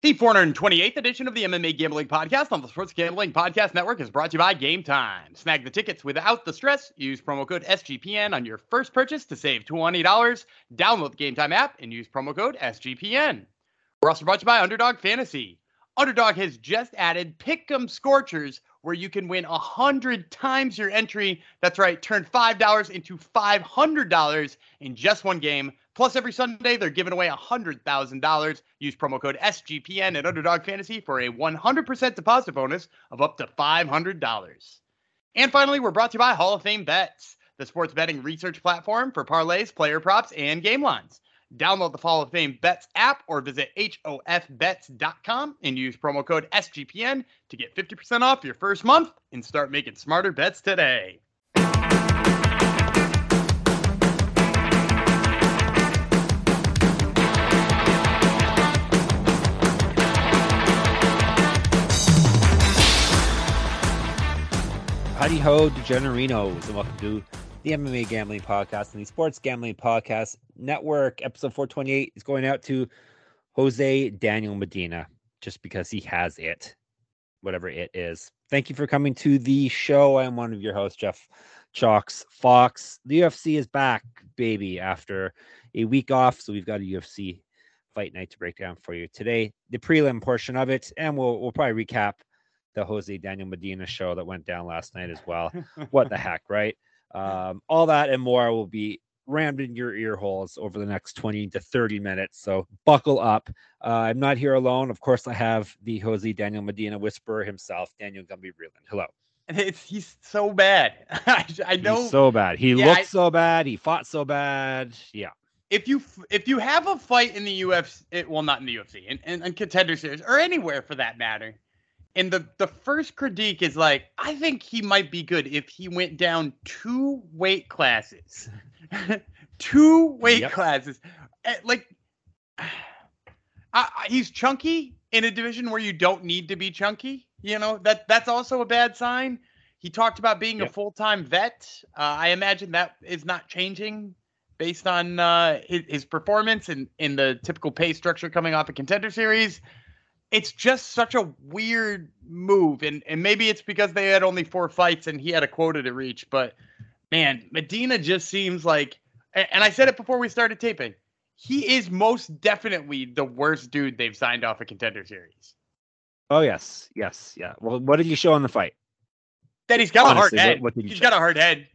The 428th edition of the MMA Gambling Podcast on the Sports Gambling Podcast Network is brought to you by Game Time. Snag the tickets without the stress. Use promo code SGPN on your first purchase to save $20. Download the Game Time app and use promo code SGPN. We're also brought to you by Underdog Fantasy. Underdog has just added Pick'em Scorchers, where you can win 100 times your entry. That's right, turn $5 into $500 in just one game. Plus, every Sunday, they're giving away $100,000. Use promo code SGPN at Underdog Fantasy for a 100% deposit bonus of up to $500. And finally, we're brought to you by Hall of Fame Bets, the sports betting research platform for parlays, player props, and game lines. Download the Hall of Fame Bets app or visit HOFBets.com and use promo code SGPN to get 50% off your first month and start making smarter bets today. Howdy ho, DeGenerinos, and welcome to the MMA Gambling Podcast and the Sports Gambling Podcast Network. Episode 428 is going out to Jose Daniel Medina, just because he has it, whatever it is. Thank you for coming to the show. I'm one of your hosts, Jeff Chalkx Fox. The UFC is back, baby, after a week off. So we've got a UFC fight night to break down for you today. The prelim portion of it, and we'll we'll probably recap the Jose Daniel Medina show that went down last night as well. what the heck, right? Um, all that and more will be rammed in your ear holes over the next 20 to 30 minutes. So buckle up. Uh, I'm not here alone. Of course, I have the Jose Daniel Medina whisperer himself, Daniel Gumby Vreeland. Hello. And it's he's so bad. I, I know He's so bad. He Yeah, looked I- so bad. He fought so bad. Yeah. if you if you have a fight in the UFC, it, well, not in the UFC, in, in contender series or anywhere for that matter, and the the first critique is like, I think he might be good if he went down two weight classes, two weight Yep. classes, Eh, like. He's chunky in a division where you don't need to be chunky. You know that that's also a bad sign. He talked about being a full time vet. Uh, I imagine that is not changing based on uh, his, his performance and in the typical pay structure coming off a contender series. It's just such a weird move, and and maybe it's because they had only four fights and he had a quota to reach. But man, Medina just seems like, and I said it before we started taping. He is most definitely the worst dude they've signed off a contender series. Oh, yes. Yes. Yeah. Well, what did you show in the fight? That he's got a hard Honestly, what- head. what he He's show? got a hard head.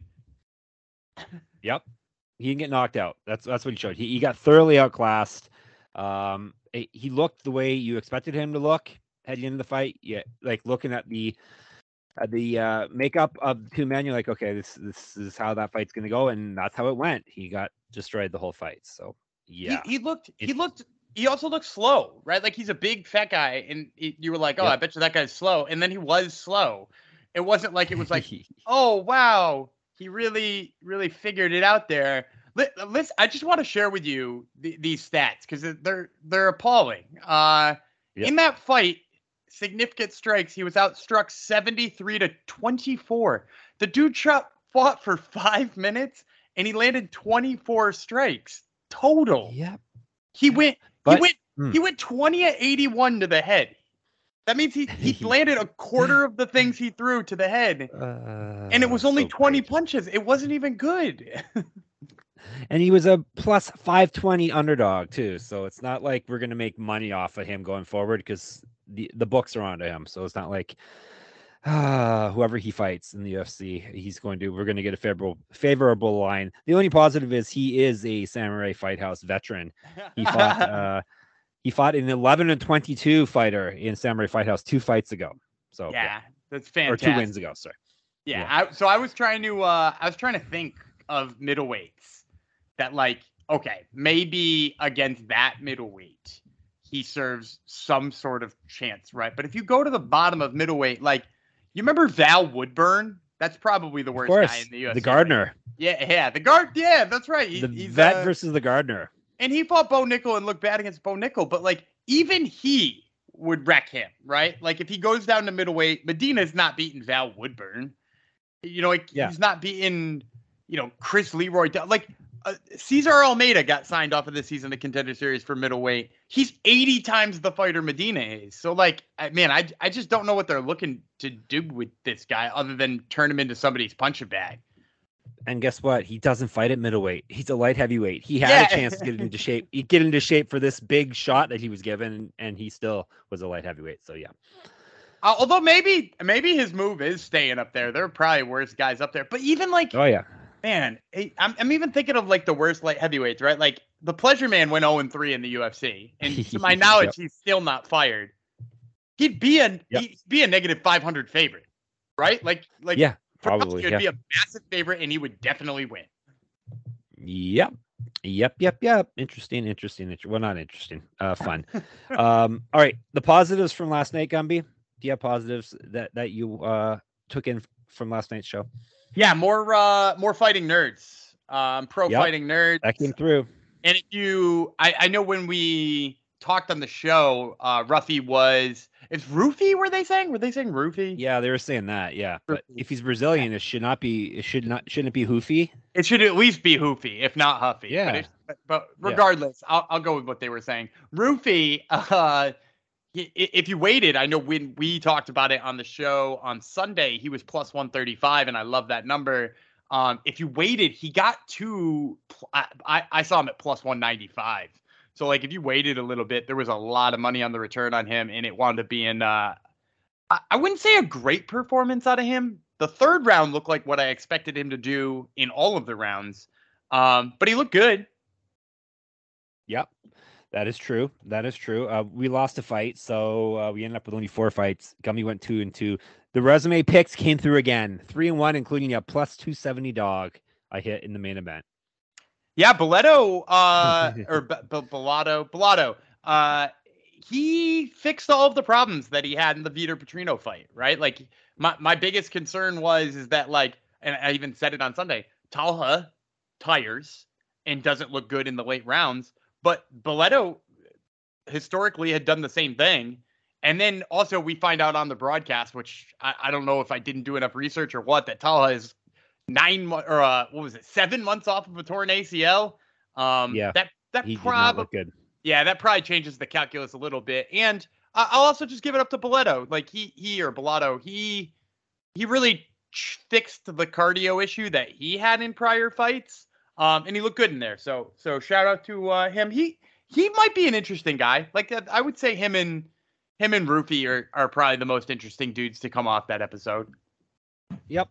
Yep. He didn't get knocked out. That's that's what he showed. He, he got thoroughly outclassed. Um, he looked the way you expected him to look heading into the fight. Yeah, like looking at the the uh, makeup of the two men, you're like, okay, this this is how that fight's gonna go, and that's how it went. He got destroyed the whole fight. So yeah, He, he looked. He looked. He also looked slow, right? Like he's a big fat guy, and you were like, "Oh, Yep. I bet you that guy's slow." And then he was slow. It wasn't like it was like, "Oh, wow, he really, really figured it out there." Li- Listen, I just want to share with you the, these stats because they're they're appalling. Uh, Yep. In that fight, significant strikes, he was outstruck seventy three to twenty four. The dude shot, fought for five minutes, and he landed twenty four strikes total. yep. He went. he went. hmm. He went twenty at eighty-one to the head. That means he he landed a quarter of the things he threw to the head, and it was Uh, only so twenty great. punches. It wasn't even good. And he was a plus 520 underdog too so it's not like we're going to make money off of him going forward because the, the books are onto him so it's not like uh, whoever he fights in the ufc he's going to we're going to get a favorable favorable line. The only positive is he is a samurai fight house veteran. He fought uh he fought an 11 and 22 fighter in samurai fight house two fights ago. So yeah, that's fantastic or two wins ago sorry. Yeah. Yeah. I, so I was trying to uh I was trying to think of middleweights that like okay maybe against that middleweight he serves some sort of chance right but if you go to the bottom of middleweight like you remember Val Woodburn that's probably the worst guy in the UFC the? Gardner yeah yeah the guard yeah that's right He- the he's, vet uh, versus the Gardner and he fought Bo Nickal and looked bad against Bo Nickal, but like even he would wreck him, right? Like if he goes down to middleweight, Medina's not beating Val Woodburn. You know, like Yeah. he's not beating, you know, Chris Leroy. Like uh, Cesar Almeida got signed off of this season the contender series for middleweight. He's 80 times the fighter Medina is. So like, man, I I just don't know what they're looking to do with this guy other than turn him into somebody's punching bag. And guess what? He doesn't fight at middleweight. He's a light heavyweight. He had Yeah. a chance to get into shape. He get into shape for this big shot that he was given, and he still was a light heavyweight. So yeah, Uh, although maybe maybe his move is staying up there. There are probably worse guys up there. But even like, oh yeah, man, I'm I'm even thinking of like the worst light heavyweights, right? Like the Pleasure Man went 0 3 in the UFC, and to my Yep. knowledge, he's still not fired. He'd be a Yep. he'd be a negative 500 favorite, right? Like like yeah, probably. He'd Yeah. be a massive favorite, and he would definitely win. Yep. Yep, yep, yep. Interesting, interesting. inter- Well, not interesting. Uh, fun. um, all right. The positives from last night, Gumby. Do you have positives that that you uh took in from last night's show? Yeah, more uh more fighting nerds. Um pro Yep. fighting nerds. That came through. And if you I, I know when we talked on the show, uh Ruffy was it's Roofy were they saying? Were they saying Roofy? Yeah, they were saying that. Yeah, but if he's Brazilian, it should not be. It should not. Shouldn't it be Hoofy? It should at least be Hoofy, if not Huffy. Yeah. But, it, but, but Yeah. regardless, I'll, I'll go with what they were saying. Roofy, uh, if you waited, I know when we talked about it on the show on Sunday, he was plus 135, and I love that number. Um, if you waited, he got to, I, I, saw him at plus 195. So, like, if you waited a little bit, there was a lot of money on the return on him, and it wound up being, uh, I, I wouldn't say a great performance out of him. The third round looked like what I expected him to do in all of the rounds. Um, but he looked good. Yep, that is true. That is true. Uh, we lost a fight, so uh, we ended up with only four fights. Gumby went two and two. The resume picks came through again, three and one, including a plus two seventy dog I hit in the main event. Yeah, Boleto, uh, or B- B- Bellato, Bellato, uh, he fixed all of the problems that he had in the Vitor Petrino fight, right? Like my, my biggest concern was is that like, and I even said it on Sunday, Talha tires and doesn't look good in the late rounds, but Boleto historically had done the same thing. And then also we find out on the broadcast, which I, I don't know if I didn't do enough research or what, that Talha is nine or uh, what was it, seven months off of a torn ACL. Um, Yeah, that that He did not probably yeah, that probably changes the calculus a little bit. And I- I'll also just give it up to Boleto. Like he he or Bellato, he he really ch- fixed the cardio issue that he had in prior fights. Um, and he looked good in there. So so shout out to uh, him. He he might be an interesting guy. Like uh, I would say him and him and Ruffy are are probably the most interesting dudes to come off that episode. Yep.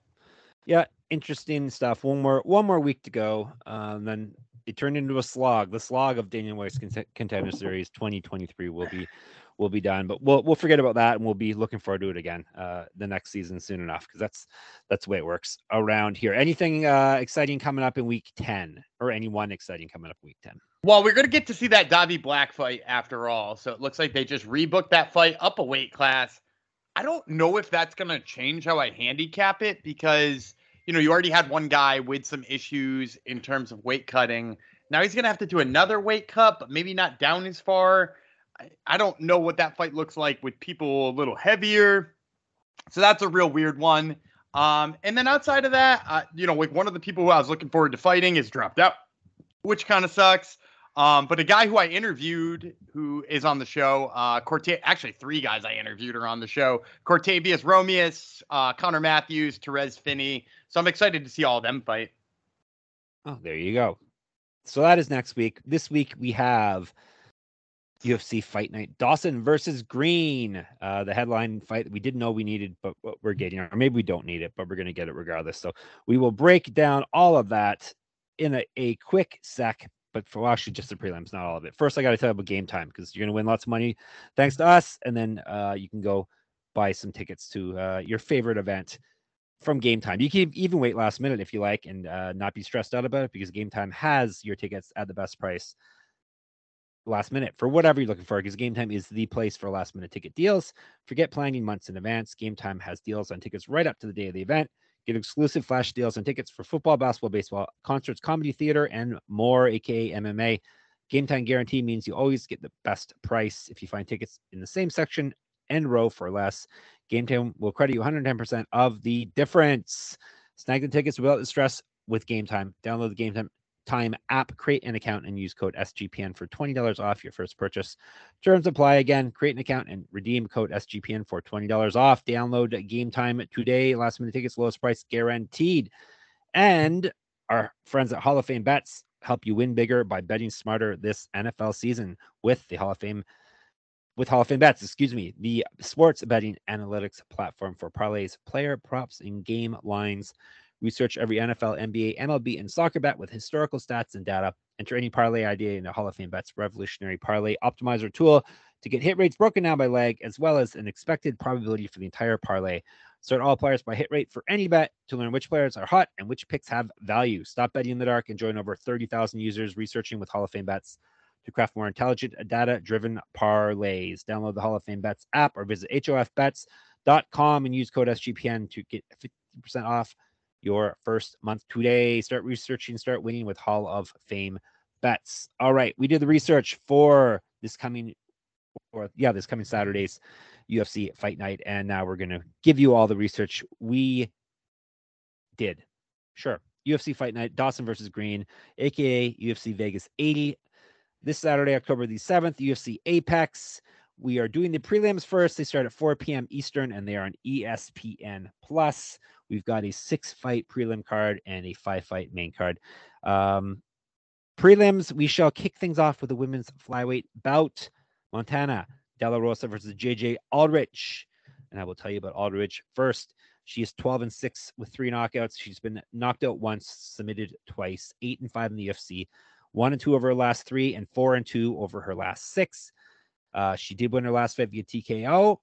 Yeah, interesting stuff. One more one more week to go. Um, then it turned into a slog. The slog of Dana White's Cont- Contender Series 2023 will be will be done, but we'll we'll forget about that and we'll be looking forward to it again uh, the next season soon enough because that's that's the way it works around here. Anything uh, exciting coming up in week 10 or anyone exciting coming up week 10? Well, we're gonna get to see that Davi Black fight after all. So it looks like they just rebooked that fight up a weight class. I don't know if that's gonna change how I handicap it because you know you already had one guy with some issues in terms of weight cutting. Now he's gonna have to do another weight cut, but maybe not down as far. I, I don't know what that fight looks like with people a little heavier. So that's a real weird one. Um, and then outside of that, uh, you know, like one of the people who I was looking forward to fighting is dropped out, which kind of sucks. Um, but a guy who I interviewed who is on the show, uh, Corte, actually three guys I interviewed are on the show. Cortavious Romious, uh, Connor Matthews, Torrez Finney. So I'm excited to see all of them fight. Oh, there you go. So that is next week. This week we have UFC Fight Night Dawson versus Green. Uh, the headline fight we didn't know we needed, but we're getting, or maybe we don't need it, but we're going to get it regardless. So we will break down all of that in a, a quick sec. But for well, actually, just the prelims, not all of it. First, I got to tell you about game time because you're going to win lots of money thanks to us, and then uh, you can go buy some tickets to uh, your favorite event from Game Time. You can even wait last minute if you like and uh, not be stressed out about it because Game Time has your tickets at the best price last minute for whatever you're looking for because Game Time is the place for last minute ticket deals. Forget planning months in advance. Game Time has deals on tickets right up to the day of the event. Get exclusive flash deals on tickets for football, basketball, baseball, concerts, comedy, theater, and more, aka MMA. Game Time guarantee means you always get the best price if you find tickets in the same section and row for less. Game Time will credit you 110% of the difference. Snag the tickets without the stress with Game Time. Download the Game Time Time app, create an account and use code SGPN for $20 off your first purchase. Terms apply again. Create an account and redeem code SGPN for $20 off. Download Game Time today. Last minute tickets, lowest price guaranteed. And our friends at Hall of Fame Bets help you win bigger by betting smarter this NFL season with the Hall of Fame with Hall of Fame Bets, excuse me, the sports betting analytics platform for parlays, player props, and game lines. Research every NFL, NBA, MLB, and soccer bet with historical stats and data. Enter any parlay idea in the Hall of Fame Bets revolutionary parlay optimizer tool to get hit rates broken down by leg, as well as an expected probability for the entire parlay. Sort all players by hit rate for any bet to learn which players are hot and which picks have value. Stop betting in the dark and join over 30,000 users researching with Hall of Fame Bets to craft more intelligent, data driven parlays. Download the Hall of Fame Bets app or visit hofbets.com and use code SGPN to get 50% off your first month today. Start researching, start winning with Hall of Fame bets. All right, we did the research for this coming, or yeah, this coming Saturday's UFC Fight Night, and now we're gonna give you all the research we did. Sure, UFC Fight Night, Dawson versus Green, aka UFC Vegas 80. This Saturday, October the 7th, UFC Apex. We are doing the prelims first. They start at 4 p.m. Eastern and they are on ESPN Plus. We've got a six fight prelim card and a five fight main card. Um, prelims, we shall kick things off with the women's flyweight bout. Montana De La Rosa versus JJ Aldrich. And I will tell you about Aldrich first. She is 12 and 6 with three knockouts. She's been knocked out once, submitted twice, 8 and 5 in the UFC, 1 and 2 over her last 3 and 4 and 2 over her last 6. Uh, she did win her last fight via TKO.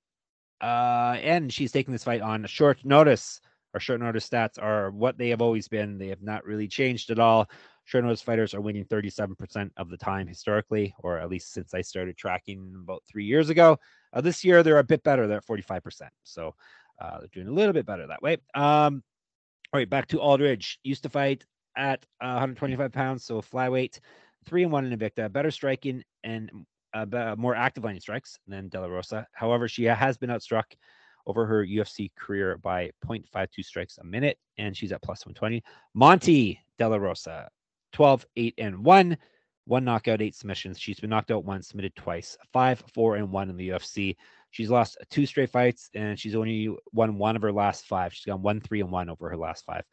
Uh, and she's taking this fight on short notice. Our short notice stats are what they have always been. They have not really changed at all. Short notice fighters are winning 37% of the time historically, or at least since I started tracking about three years ago. Uh, this year, they're a bit better. They're at 45%. So uh, they're doing a little bit better that way. Um, all right, back to Aldridge. Used to fight at uh, 125 pounds, so flyweight, three and one in Invicta, better striking and uh, more active landing strikes than De La Rosa. However, she has been outstruck over her UFC career by 0.52 strikes a minute, and she's at plus 120. Monty De La Rosa, 12, 8, and 1. One knockout, eight submissions. She's been knocked out once, submitted twice, five, four, and one in the UFC. She's lost two straight fights, and she's only won one of her last five. She's gone one, three, and one over her last five.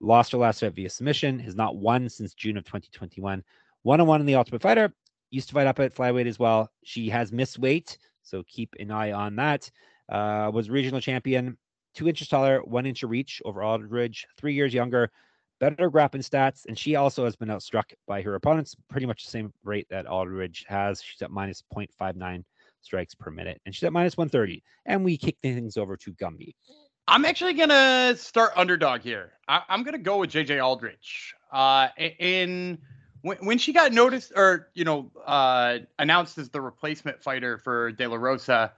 Lost her last fight via submission, has not won since June of 2021. One on one in the Ultimate Fighter. Used to fight up at flyweight as well. She has missed weight, so keep an eye on that. Uh, was regional champion, two inches taller, one inch of reach over Aldridge, three years younger, better grappling stats, and she also has been outstruck by her opponents pretty much the same rate that Aldridge has. She's at minus 0.59 strikes per minute, and she's at minus 130. And we kick things over to Gumby. I'm actually gonna start underdog here. I, am gonna go with JJ Aldridge. Uh, in when, when she got noticed or you know uh, announced as the replacement fighter for De La Rosa,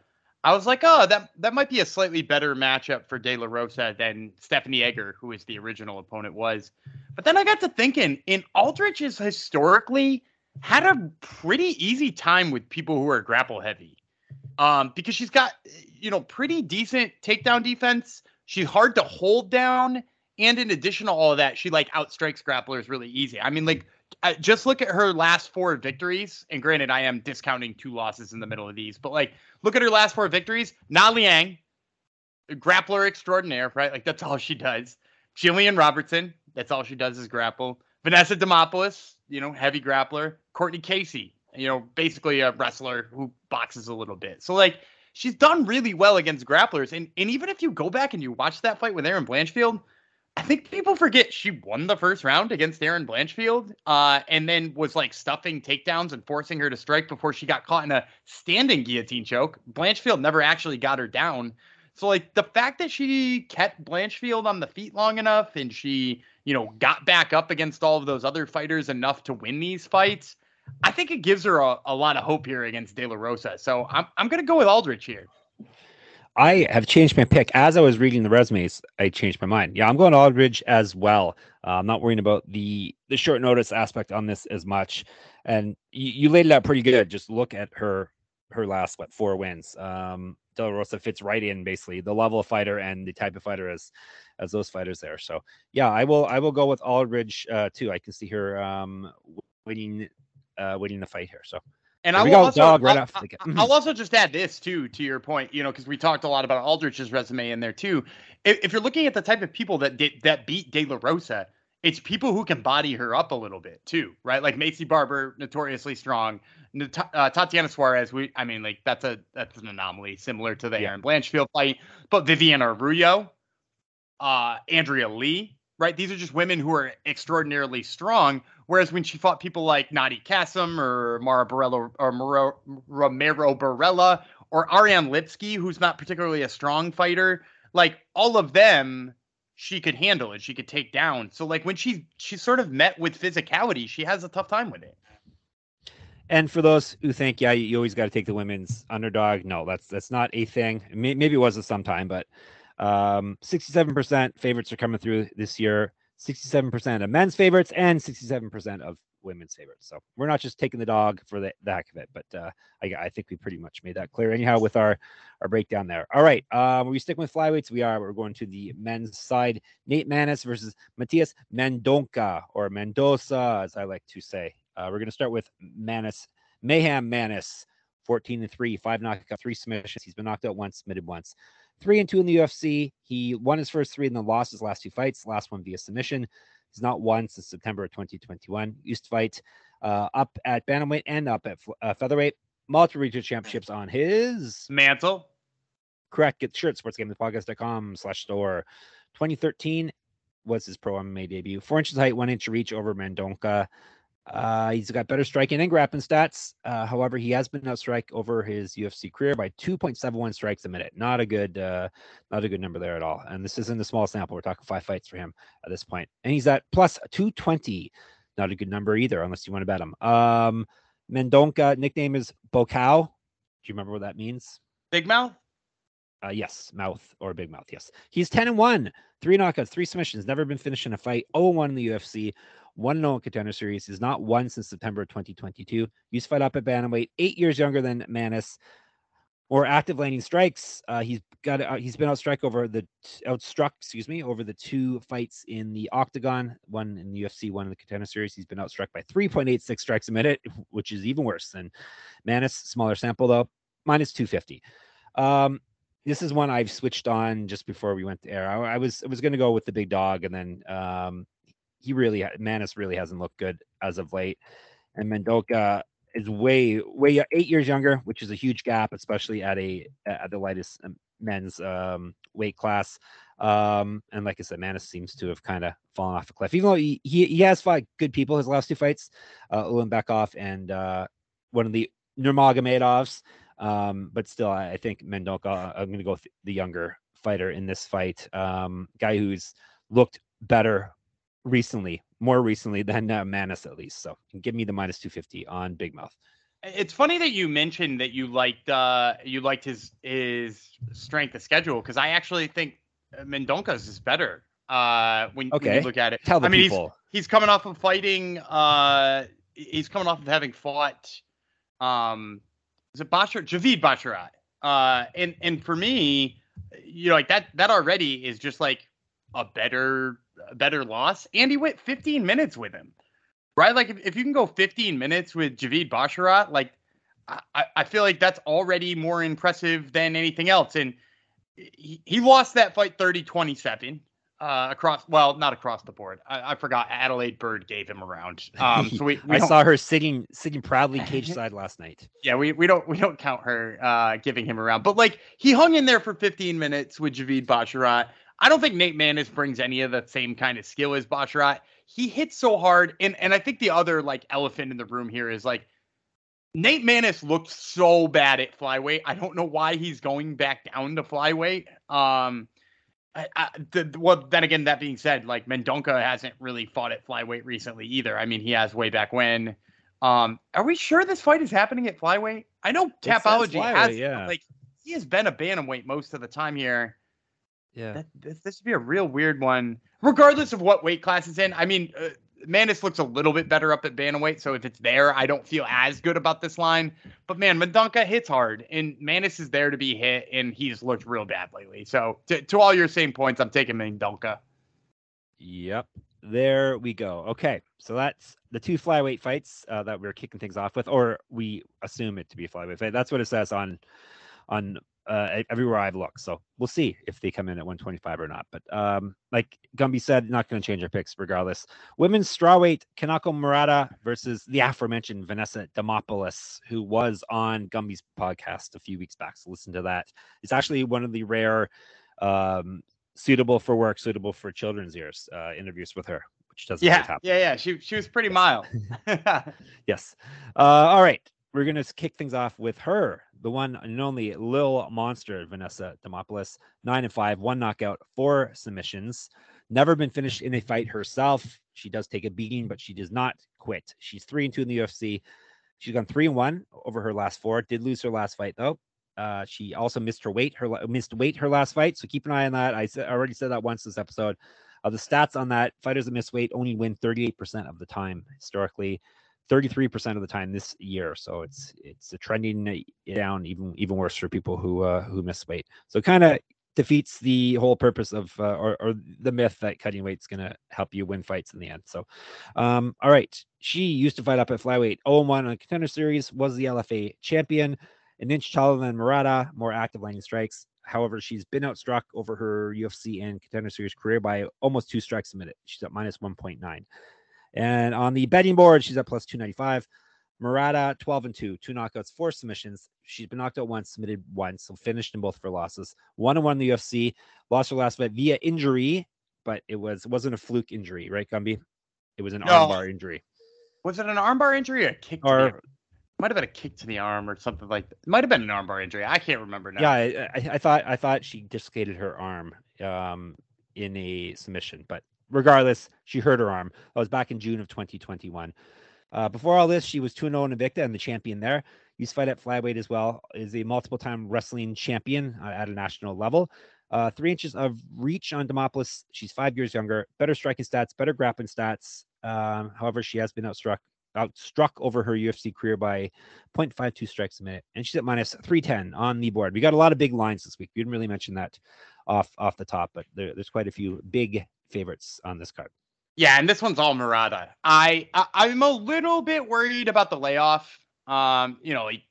I was like, oh, that that might be a slightly better matchup for De La Rosa than Stephanie Egger, who is the original opponent was. But then I got to thinking, and Aldrich has historically had a pretty easy time with people who are grapple heavy, um, because she's got you know pretty decent takedown defense. She's hard to hold down, and in addition to all of that, she like outstrikes grapplers really easy. I mean, like uh, just look at her last four victories. And granted, I am discounting two losses in the middle of these, but like, look at her last four victories. Na Liang, grappler extraordinaire, right? Like, that's all she does. Jillian Robertson, that's all she does is grapple. Vanessa Demopoulos, you know, heavy grappler. Courtney Casey, you know, basically a wrestler who boxes a little bit. So, like, she's done really well against grapplers. And, and even if you go back and you watch that fight with Erin Blanchfield, I think people forget she won the first round against Erin Blanchfield, uh, and then was like stuffing takedowns and forcing her to strike before she got caught in a standing guillotine choke. Blanchfield never actually got her down. So like the fact that she kept Blanchfield on the feet long enough and she, you know, got back up against all of those other fighters enough to win these fights, I think it gives her a, a lot of hope here against De La Rosa. So I'm I'm gonna go with Aldrich here. I have changed my pick as I was reading the resumes. I changed my mind. Yeah, I'm going Aldridge as well. Uh, I'm not worrying about the the short notice aspect on this as much. And you, you laid it out pretty good. Just look at her her last what four wins. Um, De La Rosa fits right in basically the level of fighter and the type of fighter as as those fighters there. So yeah, I will I will go with Aldridge uh, too. I can see her um, winning uh, winning the fight here. So and I will also, dog right I'll, off the I'll mm-hmm. also just add this too to your point, you know, because we talked a lot about Aldrich's resume in there too. If, if, you're looking at the type of people that did, that beat De La Rosa, it's people who can body her up a little bit too, right? Like Maycee Barber, notoriously strong. Uh, Tatiana Suarez, we, I mean, like that's a that's an anomaly, similar to the yeah. Erin Blanchfield fight. But Viviane Araujo, uh, Andrea Lee, right? These are just women who are extraordinarily strong. Whereas when she fought people like Nadia Kassem or Mara Borella or Romero Borella or Ariane Lipski, who's not particularly a strong fighter, like all of them, she could handle it. She could take down. So like when she she's sort of met with physicality, she has a tough time with it. And for those who think, yeah, you always got to take the women's underdog. No, that's that's not a thing. Maybe it was at some time, but um, 67% favorites are coming through this year. 67% of men's favorites and 67% of women's favorites. So we're not just taking the dog for the, the heck of it, but uh, I, I, think we pretty much made that clear anyhow with our our breakdown there. All right, um, we stick with flyweights. We are. We're going to the men's side. Nate Maness versus Matias Mendonca or Mendoza, as I like to say. Uh, we're going to start with Maness, Mayhem Maness, 14 and three, five knockout, three submissions. He's been knocked out once, submitted once three and two in the UFC. He won his first three and then lost his last two fights. Last one via submission. He's not won since September of 2021. Used to fight uh, up at bantamweight and up at uh, featherweight. Multiple regional championships on his mantle. Correct. Get shirt sportsgamblingpodcast.com slash store. 2013 was his pro MMA debut. Four inches height, one inch reach over Mendonca. Uh, he's got better striking and grappling stats. Uh, however, he has been outstrike over his UFC career by 2.71 strikes a minute. Not a good, uh, not a good number there at all. And this isn't a small sample. We're talking five fights for him at this point. And he's at plus 220. Not a good number either, unless you want to bet him. Um, Mendonca nickname is Bocao. Do you remember what that means? Big mouth. Uh, yes, mouth or big mouth. Yes, he's 10 and one, three knockouts, three submissions, never been finished in a fight. 0 1 in the UFC. 1 0 contender series. He's not won since September 2022. Used to fight up at Bantamweight, eight years younger than Maness. Or active landing strikes. Uh, he's got uh, he's been outstruck over the outstruck, excuse me, over the two fights in the octagon, one in the UFC, one in the contender series. He's been outstruck by 3.86 strikes a minute, which is even worse than Maness. Smaller sample though, minus 250. Um, this is one I've switched on just before we went to air. I, I was I was going to go with the big dog, and then um, he really Maness really hasn't looked good as of late, and Mendonca is way way eight years younger, which is a huge gap, especially at a at the lightest um, men's um, weight class. Um, and like I said, Maness seems to have kind of fallen off a cliff, even though he, he, he has fought good people his last two fights, uh, Ulan Ulanbekov and uh, one of the Nurmagomedovs. Um, but still, I, I think Mendonca, I'm going to go with the younger fighter in this fight, um, guy who's looked better recently, more recently than uh, Maness at least. So give me the minus 250 on Big Mouth. It's funny that you mentioned that you liked uh you liked his his strength of schedule because I actually think uh, Mendonca's is better. Uh, when, okay. when you look at it, tell the I mean, people. He's, he's coming off of fighting. Uh, he's coming off of having fought. Um, is it Bashar Javid Basharat? Uh, and and for me, you know, like that that already is just like a better better loss. And he went 15 minutes with him, right? Like if, if you can go 15 minutes with Javid Basharat, like I, I feel like that's already more impressive than anything else. And he, he lost that fight 30 27 uh, across, well, not across the board. I, I, forgot Adalaide Byrd gave him a round. Um, so we, we I saw her sitting sitting proudly cage side last night. Yeah, we, we don't we don't count her uh, giving him a round, but like he hung in there for 15 minutes with Javid Basharat. I don't think Nate Maness brings any of the same kind of skill as Basharat. He hits so hard, and and I think the other like elephant in the room here is like Nate Maness looked so bad at flyweight. I don't know why he's going back down to flyweight. Um, I, I, the, well, then again, that being said, like Mendonca hasn't really fought at flyweight recently either. I mean, he has way back when. Um, are we sure this fight is happening at flyweight? I know Tapology has, yeah. like he has been a bantamweight most of the time here. Yeah, that, this, would be a real weird one, regardless of what weight class it's in. I mean, uh, Maness looks a little bit better up at bantamweight, so if it's there, I don't feel as good about this line. But man, Mendonca hits hard, and Maness is there to be hit, and he's looked real bad lately. So to, to all your same points, I'm taking Mendonca. Yep, there we go. Okay, so that's the two flyweight fights uh, that we're kicking things off with, or we assume it to be a flyweight fight. That's what it says on on uh, everywhere I've looked. So we'll see if they come in at 125 or not. But um, like Gumby said, not going to change our picks regardless. Women's strawweight Kanako Murata versus the aforementioned Vanessa Demopoulos, who was on Gumby's podcast a few weeks back. So listen to that. It's actually one of the rare um, suitable for work, suitable for children's ears uh, interviews with her, which doesn't yeah, happen. Yeah, yeah, she she was pretty mild. yes. Uh, all right, we're gonna kick things off with her, the one and only Lil Monster, Vanessa Demopoulos, nine and five, one knockout, four submissions. Never been finished in a fight herself. She does take a beating, but she does not quit. She's three and two in the UFC. She's gone three and one over her last four. Did lose her last fight though. Uh, she also missed her weight, her missed weight her last fight. So keep an eye on that. I already said that once this episode. Uh, the stats on that fighters that miss weight only win 38% of the time historically, 33% of the time this year. So it's it's trending down even even worse for people who uh, who miss weight. So it kind of defeats the whole purpose of uh, or, or the myth that cutting weight is going to help you win fights in the end. So, um, all right, she used to fight up at flyweight. 0-1 on the contender series was the LFA champion an inch taller than Murata, more active landing strikes. However, she's been outstruck over her UFC and contender series career by almost two strikes a minute. She's at minus 1.9. And on the betting board, she's at plus 295. Murata, 12 and 2, two knockouts, four submissions. She's been knocked out once, submitted once, so finished in both of her losses. One and one in the UFC. Lost her last fight via injury, but it was wasn't a fluke injury, right, Gumby? It was an no. armbar injury. Was it an armbar injury or a kick? Or might have been a kick to the arm or something like that. It might have been an armbar injury. I can't remember now. Yeah, I, I, I thought I thought she dislocated her arm um, in a submission, but regardless, she hurt her arm. That was back in June of 2021. Uh, before all this, she was 2 0 in Invicta and the champion there. Used fight at flyweight as well. Is a multiple time wrestling champion uh, at a national level. Uh, three inches of reach on Demopoulos. She's five years younger. Better striking stats, better grappling stats. Um, however, she has been outstruck outstruck over her UFC career by 0.52 strikes a minute, and she's at minus 310 on the board. We got a lot of big lines this week. We didn't really mention that off off the top, but there, there's quite a few big favorites on this card. Yeah, and this one's all Murata. I, I am a little bit worried about the layoff. Um, you know, like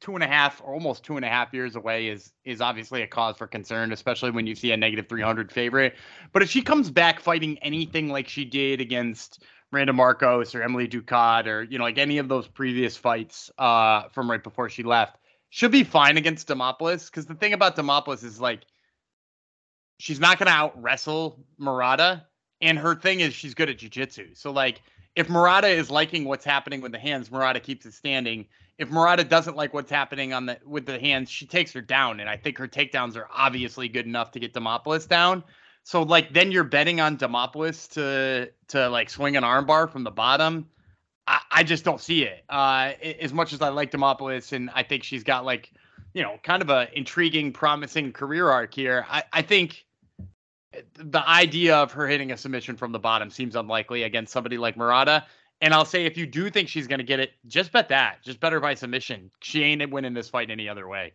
two and a half or almost two and a half years away is is obviously a cause for concern, especially when you see a negative 300 favorite. But if she comes back fighting anything like she did against Randa Markos or Emily Ducote or you know like any of those previous fights uh, from right before she left she'll be fine against Demopoulos because the thing about Demopoulos is like she's not going to out wrestle Murata and her thing is she's good at jiu-jitsu. So like if Murata is liking what's happening with the hands, Murata keeps it standing. If Murata doesn't like what's happening on the with the hands, she takes her down and I think her takedowns are obviously good enough to get Demopoulos down. So like then you're betting on Demopoulos to to like swing an armbar from the bottom. I, I just don't see it. Uh, as much as I like Demopoulos and I think she's got like, you know, kind of a intriguing, promising career arc here. I, I think the idea of her hitting a submission from the bottom seems unlikely against somebody like Murata. And I'll say if you do think she's going to get it, just bet that. Just bet her by submission. She ain't winning this fight any other way.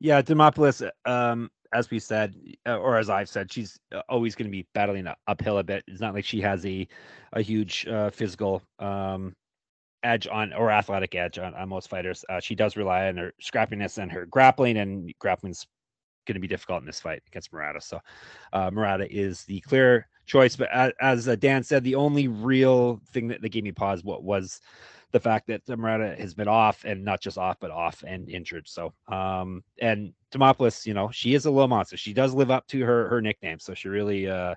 Yeah, Demopoulos, um, as we said, uh, or as I've said, she's uh, always going to be battling uphill a bit. It's not like she has a a huge uh, physical um, edge on or athletic edge on, on most fighters. Uh, she does rely on her scrappiness and her grappling, and grappling's going to be difficult in this fight against Murata. So uh, Murata is the clear choice. But as, as uh, Dan said, the only real thing that, that gave me pause what was the fact that Murata has been off and not just off, but off and injured. So, um, and Demopoulos, you know, she is a little monster. She does live up to her her nickname, so she really, uh,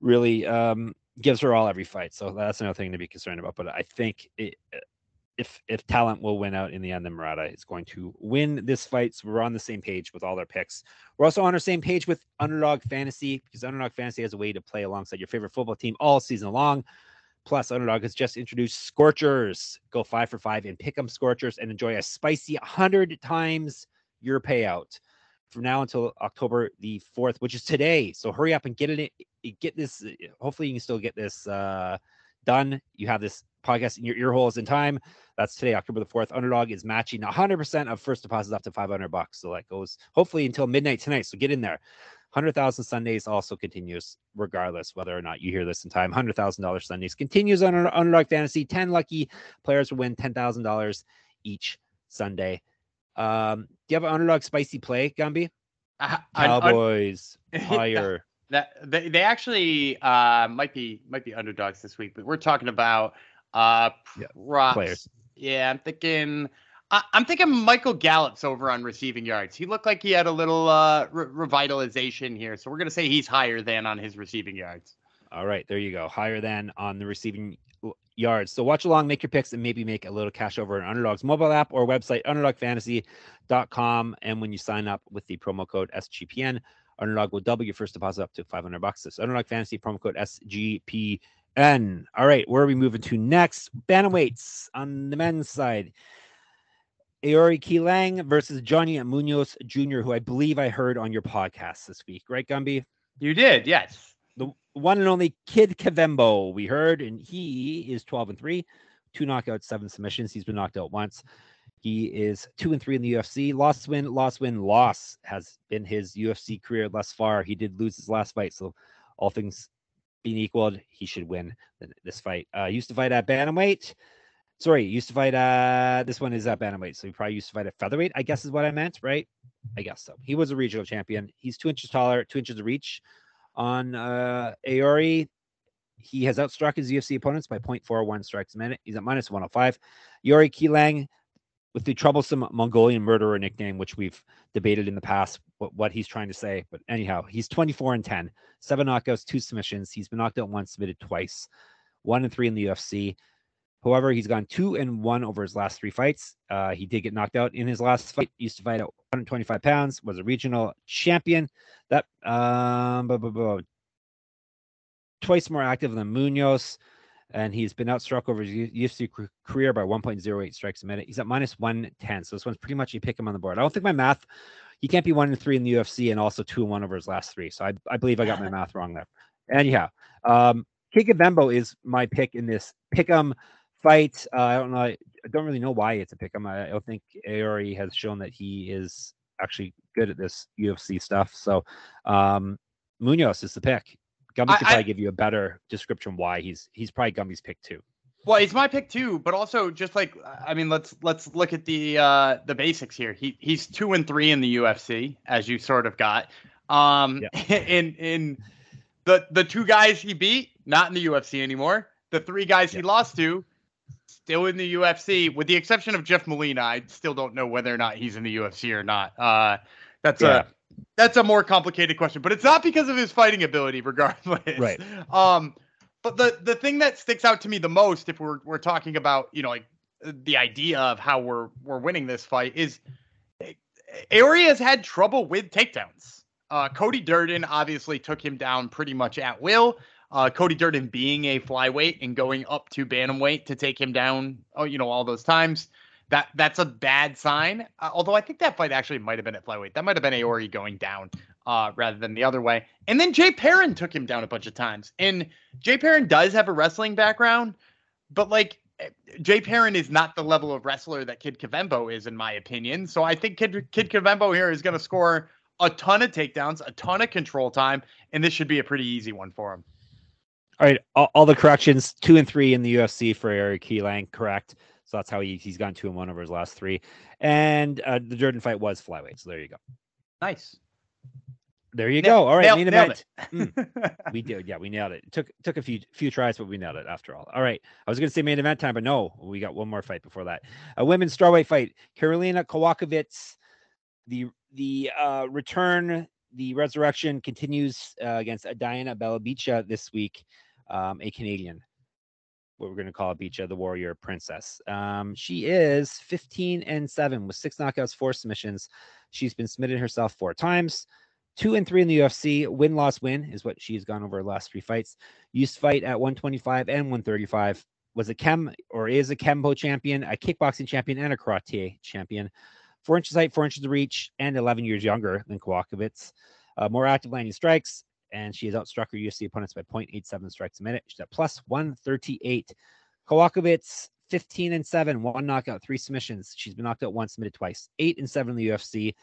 really um, gives her all every fight. So that's another thing to be concerned about. But I think it, if if talent will win out in the end, then Murata is going to win this fight. So we're on the same page with all our picks. We're also on our same page with Underdog Fantasy because Underdog Fantasy has a way to play alongside your favorite football team all season long. Plus, Underdog has just introduced Scorchers. Go five for five and pick them Scorchers and enjoy a spicy 100 times your payout. from now until October the 4th, which is today. So hurry up and get it. Get this. Hopefully, you can still get this uh, done. You have this podcast in your ear holes in time. That's today, October the 4th. Underdog is matching 100% of first deposits up to 500 bucks. So that goes hopefully until midnight tonight. So get in there. 100,000 Sundays also continues, regardless whether or not you hear this in time. $100,000 Sundays continues on Underdog Fantasy. 10 lucky players will win $10,000 each Sunday. Um, do you have an underdog spicy play, Gumby? Uh, Cowboys higher. that they, they actually uh, might be might be underdogs this week, but we're talking about uh yeah, props. players. Yeah, I'm thinking I, am thinking Michael Gallup's over on receiving yards. He looked like he had a little uh, re- revitalization here, so we're gonna say he's higher than on his receiving yards. All right, there you go. Higher than on the receiving yards. So watch along, make your picks, and maybe make a little cash over an Underdog's mobile app or website, underdogfantasy.com. And when you sign up with the promo code SGPN, Underdog will double your first deposit up to 500 bucks. This Underdog Fantasy promo code SGPN. And all right, where are we moving to next? Bantamweights on the men's side. Aori Qileng versus Johnny Munoz Jr., who I believe I heard on your podcast this week, right, Gumby? You did, yes. The one and only Kid Kavembo, we heard, and he is 12 and 3, two knockouts, seven submissions. He's been knocked out once. He is two and three in the UFC. Loss, win, loss, win, loss has been his UFC career thus far. He did lose his last fight, so all things being equaled, he should win this fight. Uh, used to fight at bantamweight. Sorry, used to fight. Uh, this one is at bantamweight, so he probably used to fight at featherweight. I guess is what I meant, right? I guess so. He was a regional champion. He's two inches taller, two inches of reach on uh, Aori. He has outstruck his UFC opponents by 0.41 strikes a minute. He's at minus 105. Yori Qileng, with the troublesome Mongolian murderer nickname, which we've debated in the past what, what he's trying to say. But anyhow, he's 24 and 10, seven knockouts, two submissions. He's been knocked out once, submitted twice, one and three in the UFC. However, he's gone two and one over his last three fights. Uh, he did get knocked out in his last fight. He used to fight at 125 pounds, was a regional champion. That um, blah, blah, blah, twice more active than Munoz, and he's been outstruck over his UFC career by 1.08 strikes a minute. He's at minus 110, so this one's pretty much you pick him on the board. I don't think my math. He can't be one and three in the UFC and also two and one over his last three. So I, I believe I got my math wrong there. Anyhow, um, Kikabembo is my pick in this pick 'em fight. Uh, I don't know. I don't really know why it's a pick 'em. I, I don't think Aori has shown that he is actually good at this UFC stuff. So um, Munoz is the pick. Gumby could probably I, give you a better description why he's he's probably Gumby's pick too. Well, he's my pick too, but also just like I mean, let's let's look at the uh the basics here. He he's two and three in the UFC, as you sort of got. Um yeah. in in the the two guys he beat, not in the UFC anymore. The three guys yeah. he lost to, still in the UFC, with the exception of Jeff Molina. I still don't know whether or not he's in the UFC or not. Uh, that's yeah. a that's a more complicated question, but it's not because of his fighting ability, regardless. Right. Um, but the the thing that sticks out to me the most, if we're we're talking about, you know, like the idea of how we're we're winning this fight, is Aori has had trouble with takedowns. Uh, Cody Durden obviously took him down pretty much at will. Uh, Cody Durden being a flyweight and going up to bantamweight to take him down, oh, you know, all those times. That that's a bad sign. Uh, although I think that fight actually might have been at flyweight. That might have been Aori going down uh, rather than the other way. And then Jay Perrin took him down a bunch of times. And Jay Perrin does have a wrestling background, but like eh, Jay Perrin is not the level of wrestler that Kid Kavembo is, in my opinion. So I think Kid Kid Kivembo here is going to score a ton of takedowns, a ton of control time, and this should be a pretty easy one for him. All right, all, all, the corrections, two and three in the UFC for Eric Qileng, correct. So that's how he, he's gone two and one over his last three. And uh, the Jordan fight was flyweight. So there you go. Nice. There you go. All right, nailed, main event. mm, we did, yeah, we nailed it. it. Took took a few few tries, but we nailed it after all. All right, I was going to say main event time, but no, we got one more fight before that. A women's strawweight fight: Karolina Kowalkiewicz. The the uh, return, the resurrection continues uh, against Diana Belabijsa this week um, a Canadian, what we're going to call Bicha, the warrior princess. Um, she is 15 and 7 with six knockouts, four submissions. She's been submitted herself four times. Two and three in the UFC. Win, loss, win is what she's gone over her last three fights. Used to fight at 125 and 135. Was a chem or is a Kempo champion, a kickboxing champion, and a karate champion. four inches height, four inches reach, and 11 years younger than Kowalkiewicz. Uh, more active landing strikes, and she has outstruck her UFC opponents by 0.87 strikes a minute. She's at plus 138. Kowalkiewicz, 15 and 7, one knockout, three submissions. She's been knocked out once, submitted twice, eight and seven in the UFC.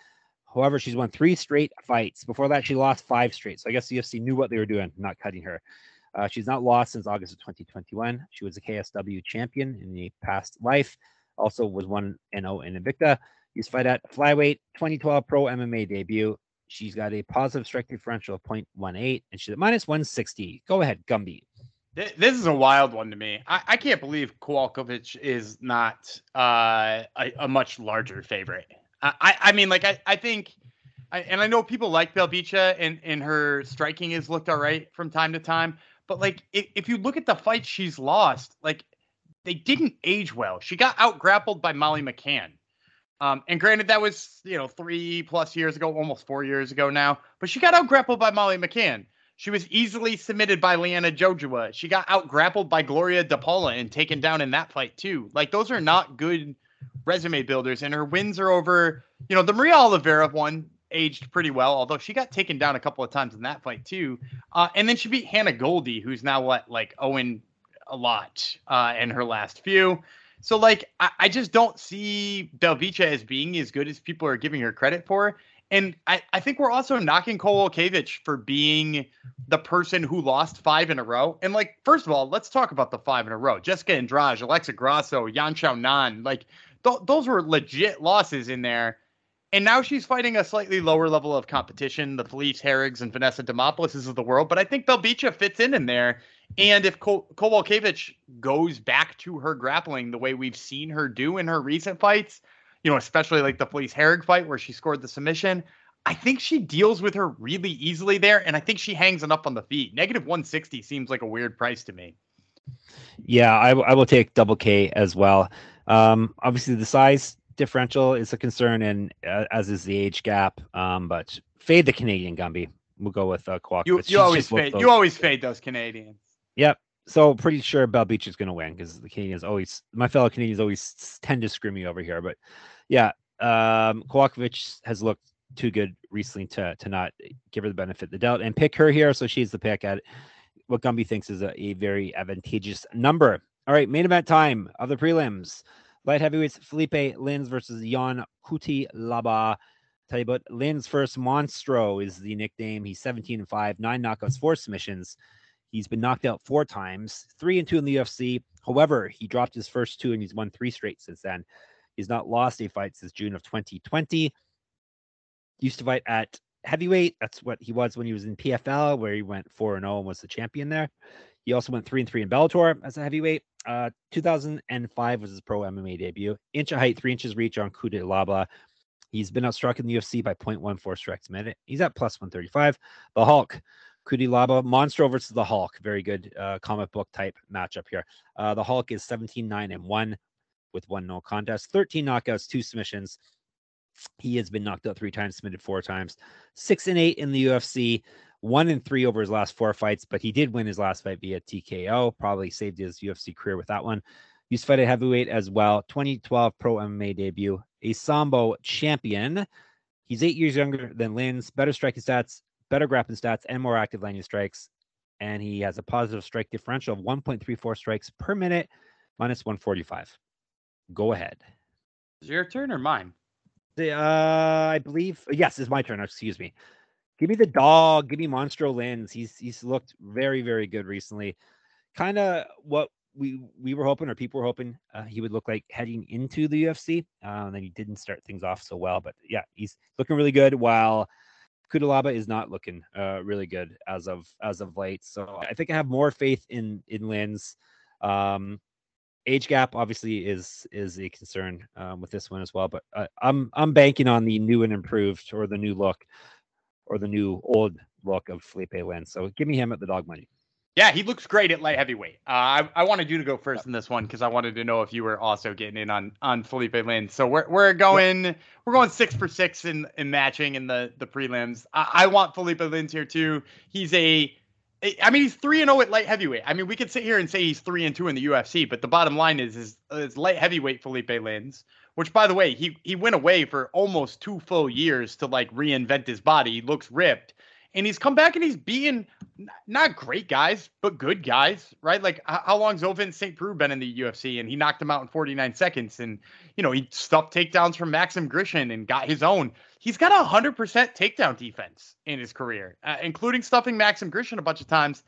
However, she's won three straight fights. Before that, she lost five straight. So I guess the UFC knew what they were doing, not cutting her. Uh, she's not lost since August of 2021. She was a KSW champion in the past life. Also was 1 0 in Invicta. Used to fight at flyweight 2012 pro MMA debut. She's got a positive strike differential of 0.18 and she's at minus 160. Go ahead, Gumby. This is a wild one to me. I, I can't believe Kowalkiewicz is not uh, a, a, much larger favorite. I, I mean, like, I, I think, and I know people like Belbita and, and her striking has looked all right from time to time. But, like, if, if you look at the fights she's lost, like, they didn't age well. She got out grappled by Molly McCann. Um, and granted, that was, you know, three plus years ago, almost four years ago now. But she got out grappled by Molly McCann. She was easily submitted by Liana Jojua. She got out grappled by Gloria DePaula and taken down in that fight too. Like those are not good resume builders. And her wins are over, you know, the Maria Oliveira one aged pretty well, although she got taken down a couple of times in that fight too. Uh, and then she beat Hannah Goldy, who's now what, like Owen a lot uh, in her last few. So like I, I just don't see Belbita as being as good as people are giving her credit for. And I, I think we're also knocking Kowalkiewicz for being the person who lost five in a row. And like, first of all, let's talk about the five in a row. Jessica Andrade, Alexa Grasso, Yan Xiaonan, like th- those were legit losses in there. And now she's fighting a slightly lower level of competition, the Felice Herrigs and Vanessa Demopoulos of the world. But I think Belbita fits in in there. And if Ko- Kowalkiewicz goes back to her grappling the way we've seen her do in her recent fights, you know, especially like the Felice Herrig fight where she scored the submission. I think she deals with her really easily there, and I think she hangs enough on the feet. Negative 160 seems like a weird price to me. Yeah, I, I will take double K as well. Um, obviously, the size differential is a concern, and uh, as is the age gap. Um, but fade the Canadian Gumby. We'll go with uh, Kwok. You, you always fade. You always fade those Canadians. Yep. So pretty sure Belbita is going to win because the Canadians always, my fellow Canadians always tend to screw me over here. But yeah, um, Kowalkiewicz has looked too good recently to to not give her the benefit of the doubt and pick her here. So she's the pick at what Gumby thinks is a, a very advantageous number. All right, main event time of the prelims. Light heavyweights Felipe Lins versus Jan Kuti Laba. Tell you about Lins first. Monstro is the nickname. He's 17 and 5, nine knockouts, four submissions. He's been knocked out four times, three and two in the UFC. However, he dropped his first two and he's won three straight since then. He's not lost a fight since June of 2020. Used to fight at heavyweight. That's what he was when he was in PFL, where he went 4 0 and was the champion there. He also went 3 and 3 in Bellator as a heavyweight. Uh, 2005 was his pro MMA debut. Inch of height, three inches reach on Cutelaba. He's been outstruck in the UFC by 0.14 strikes a minute. He's at plus 135. The Hulk, Cutelaba, Monstro versus the Hulk. Very good uh, comic book type matchup here. Uh, the Hulk is 17 9 and 1 with one no contest, 13 knockouts, two submissions. He has been knocked out three times, submitted four times, six and eight in the UFC, one and three over his last four fights, but he did win his last fight via TKO. Probably saved his UFC career with that one. Used to fight at heavyweight as well. 2012 pro MMA debut, a Sambo champion. He's eight years younger than Lins, better striking stats, better grappling stats, and more active landing strikes. And he has a positive strike differential of 1.34 strikes per minute, minus 145. Go ahead. Is your turn or mine? The, uh, I believe yes, it's my turn. Excuse me. Give me the dog. Give me Monstro Lins. He's he's looked very very good recently. Kind of what we we were hoping or people were hoping uh, he would look like heading into the UFC. Uh, and then he didn't start things off so well, but yeah, he's looking really good. While Cutelaba is not looking uh, really good as of as of late. So I think I have more faith in in Lins. Um, age gap obviously is is a concern um, with this one as well. But uh, I'm I'm banking on the new and improved or the new look or the new old look of Felipe Lins. So give me him at the dog money. Yeah, he looks great at light heavyweight. Uh, I, I wanted you to go first in this one because I wanted to know if you were also getting in on on Felipe Lins. So we're we're going we're going six for six in in matching in the the prelims. I, I want Felipe Lins here too. He's a I mean, he's three and zero oh at light heavyweight. I mean, we could sit here and say he's three and two in the UFC, but the bottom line is, is, is light heavyweight Felipe Lins which by the way, he he went away for almost two full years to like reinvent his body. He looks ripped. And he's come back and he's beating not great guys, but good guys, right? Like how long's Ovince St. Preux been in the UFC? And he knocked him out in 49 seconds. And, you know, he stuffed takedowns from Maxim Grishin and got his own. He's got a 100% takedown defense in his career, uh, including stuffing Maxim Grishin a bunch of times.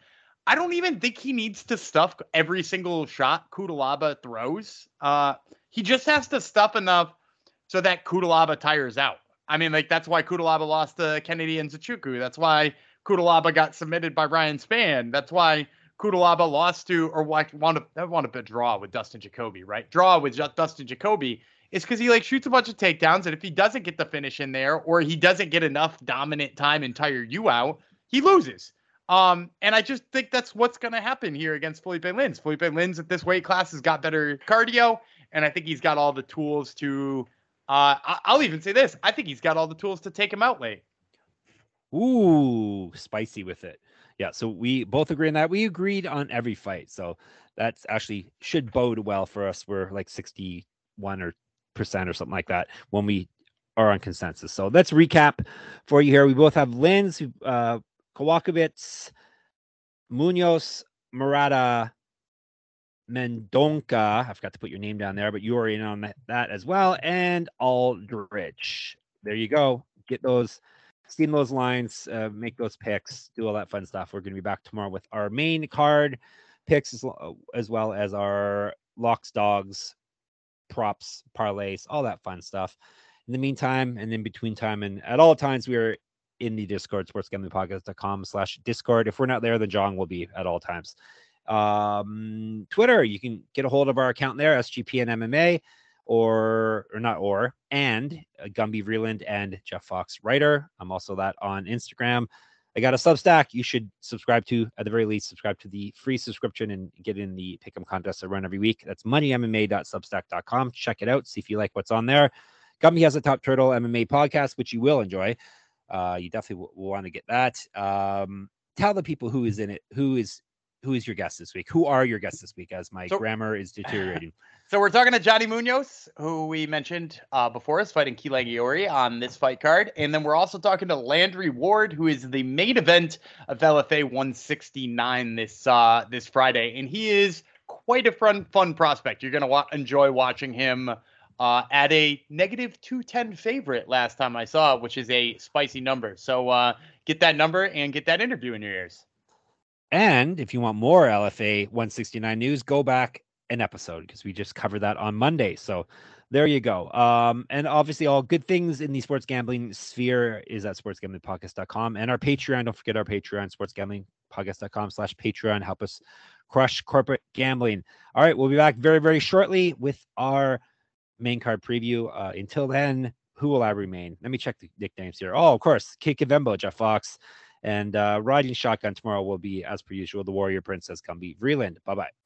I don't even think he needs to stuff every single shot Cutelaba throws. Uh, he just has to stuff enough so that Cutelaba tires out. I mean, like that's why Cutelaba lost to Kennedy and Nzechukwu. That's why Cutelaba got submitted by Ryan Spann. That's why Cutelaba lost to or wound up wound up a draw with Dustin Jacoby, right? Draw with Dustin Jacoby is because he like shoots a bunch of takedowns, and if he doesn't get the finish in there, or he doesn't get enough dominant time and tire you out, he loses. Um, and I just think that's what's going to happen here against Felipe Lins. Felipe Lins at this weight class has got better cardio, and I think he's got all the tools to. Uh, I'll even say this: I think he's got all the tools to take him out late. Ooh, spicy with it. Yeah, so we both agree on that. We agreed on every fight, so that's actually should bode well for us. We're like sixty-one or percent or something like that when we are on consensus. So let's recap for you here. We both have Lins, uh, Kowalkiewicz, Munoz, Murata, Mendonca. I forgot to put your name down there, but you are in on that as well. And Aldrich. There you go. Get those, steam those lines, uh, make those picks, do all that fun stuff. We're going to be back tomorrow with our main card picks as, as well as our locks, dogs, props, parlays, all that fun stuff. In the meantime, and in between time, and at all times, we are in the Discord, sportsgamblingpodcast.com slash Discord. If we're not there, then John will be at all times. Um, Twitter, you can get a hold of our account there, SGP and MMA, or or not or, and uh, Gumby Vreeland and Jeff Fox Writer. I'm also that on Instagram. I got a Substack you should subscribe to, at the very least, subscribe to the free subscription and get in the pick'em contest I run every week. That's moneymma.substack.com. Check it out, see if you like what's on there. Gumby has a Top Turtle MMA podcast, which you will enjoy. Uh, you definitely want to get that. Um, tell the people who is in it, who is who is your guest this week? Who are your guests this week? As my so, grammar is deteriorating. So we're talking to Johnny Munoz, who we mentioned uh, before is fighting Keelan Giori on this fight card, and then we're also talking to Landry Ward, who is the main event of LFA 169 this uh, this Friday, and he is quite a fun fun prospect. You're gonna wa- enjoy watching him uh, at a negative 210 favorite last time I saw, which is a spicy number. So uh, get that number and get that interview in your ears. And if you want more LFA 169 news, go back an episode because we just covered that on Monday. So there you go. Um, and obviously, all good things in the sports gambling sphere is at sportsgamblingpodcast.com and our Patreon. Don't forget our Patreon, sportsgamblingpodcast.com slash Patreon. Help us crush corporate gambling. All right, we'll be back very, very shortly with our main card preview. Uh, until then, who will I remain? Let me check the nicknames here. Oh, of course, Kid Kavembo, Jeff Fox. And uh, riding shotgun tomorrow will be, as per usual, the Warrior Princess Come Gumby Vreeland. Bye bye.